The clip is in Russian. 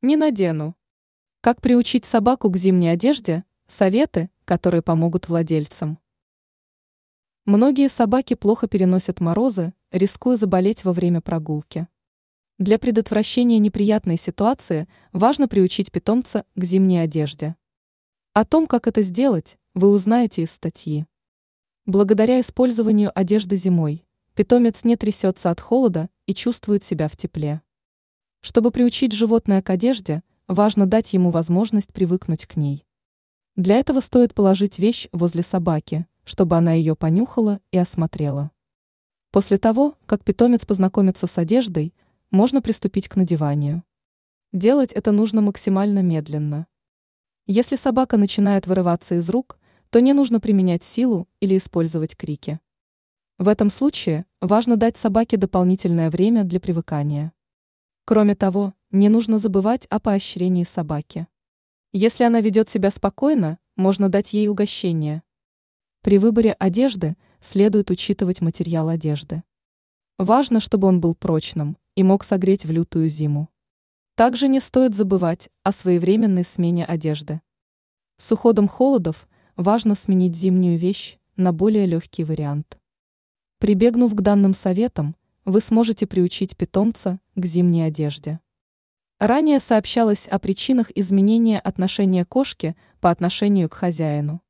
Не надену. Как приучить собаку к зимней одежде? Советы, которые помогут владельцам. Многие собаки плохо переносят морозы, рискуя заболеть во время прогулки. Для предотвращения неприятной ситуации важно приучить питомца к зимней одежде. О том, как это сделать, вы узнаете из статьи. Благодаря использованию одежды зимой, питомец не трясется от холода и чувствует себя в тепле. Чтобы приучить животное к одежде, важно дать ему возможность привыкнуть к ней. Для этого стоит положить вещь возле собаки, чтобы она ее понюхала и осмотрела. После того, как питомец познакомится с одеждой, можно приступить к надеванию. Делать это нужно максимально медленно. Если собака начинает вырываться из рук, то не нужно применять силу или использовать крики. В этом случае важно дать собаке дополнительное время для привыкания. Кроме того, не нужно забывать о поощрении собаки. Если она ведет себя спокойно, можно дать ей угощение. При выборе одежды следует учитывать материал одежды. Важно, чтобы он был прочным и мог согреть в лютую зиму. Также не стоит забывать о своевременной смене одежды. С уходом холодов важно сменить зимнюю вещь на более легкий вариант. Прибегнув к данным советам, вы сможете приучить питомца к зимней одежде. Ранее сообщалось о причинах изменения отношения кошки по отношению к хозяину.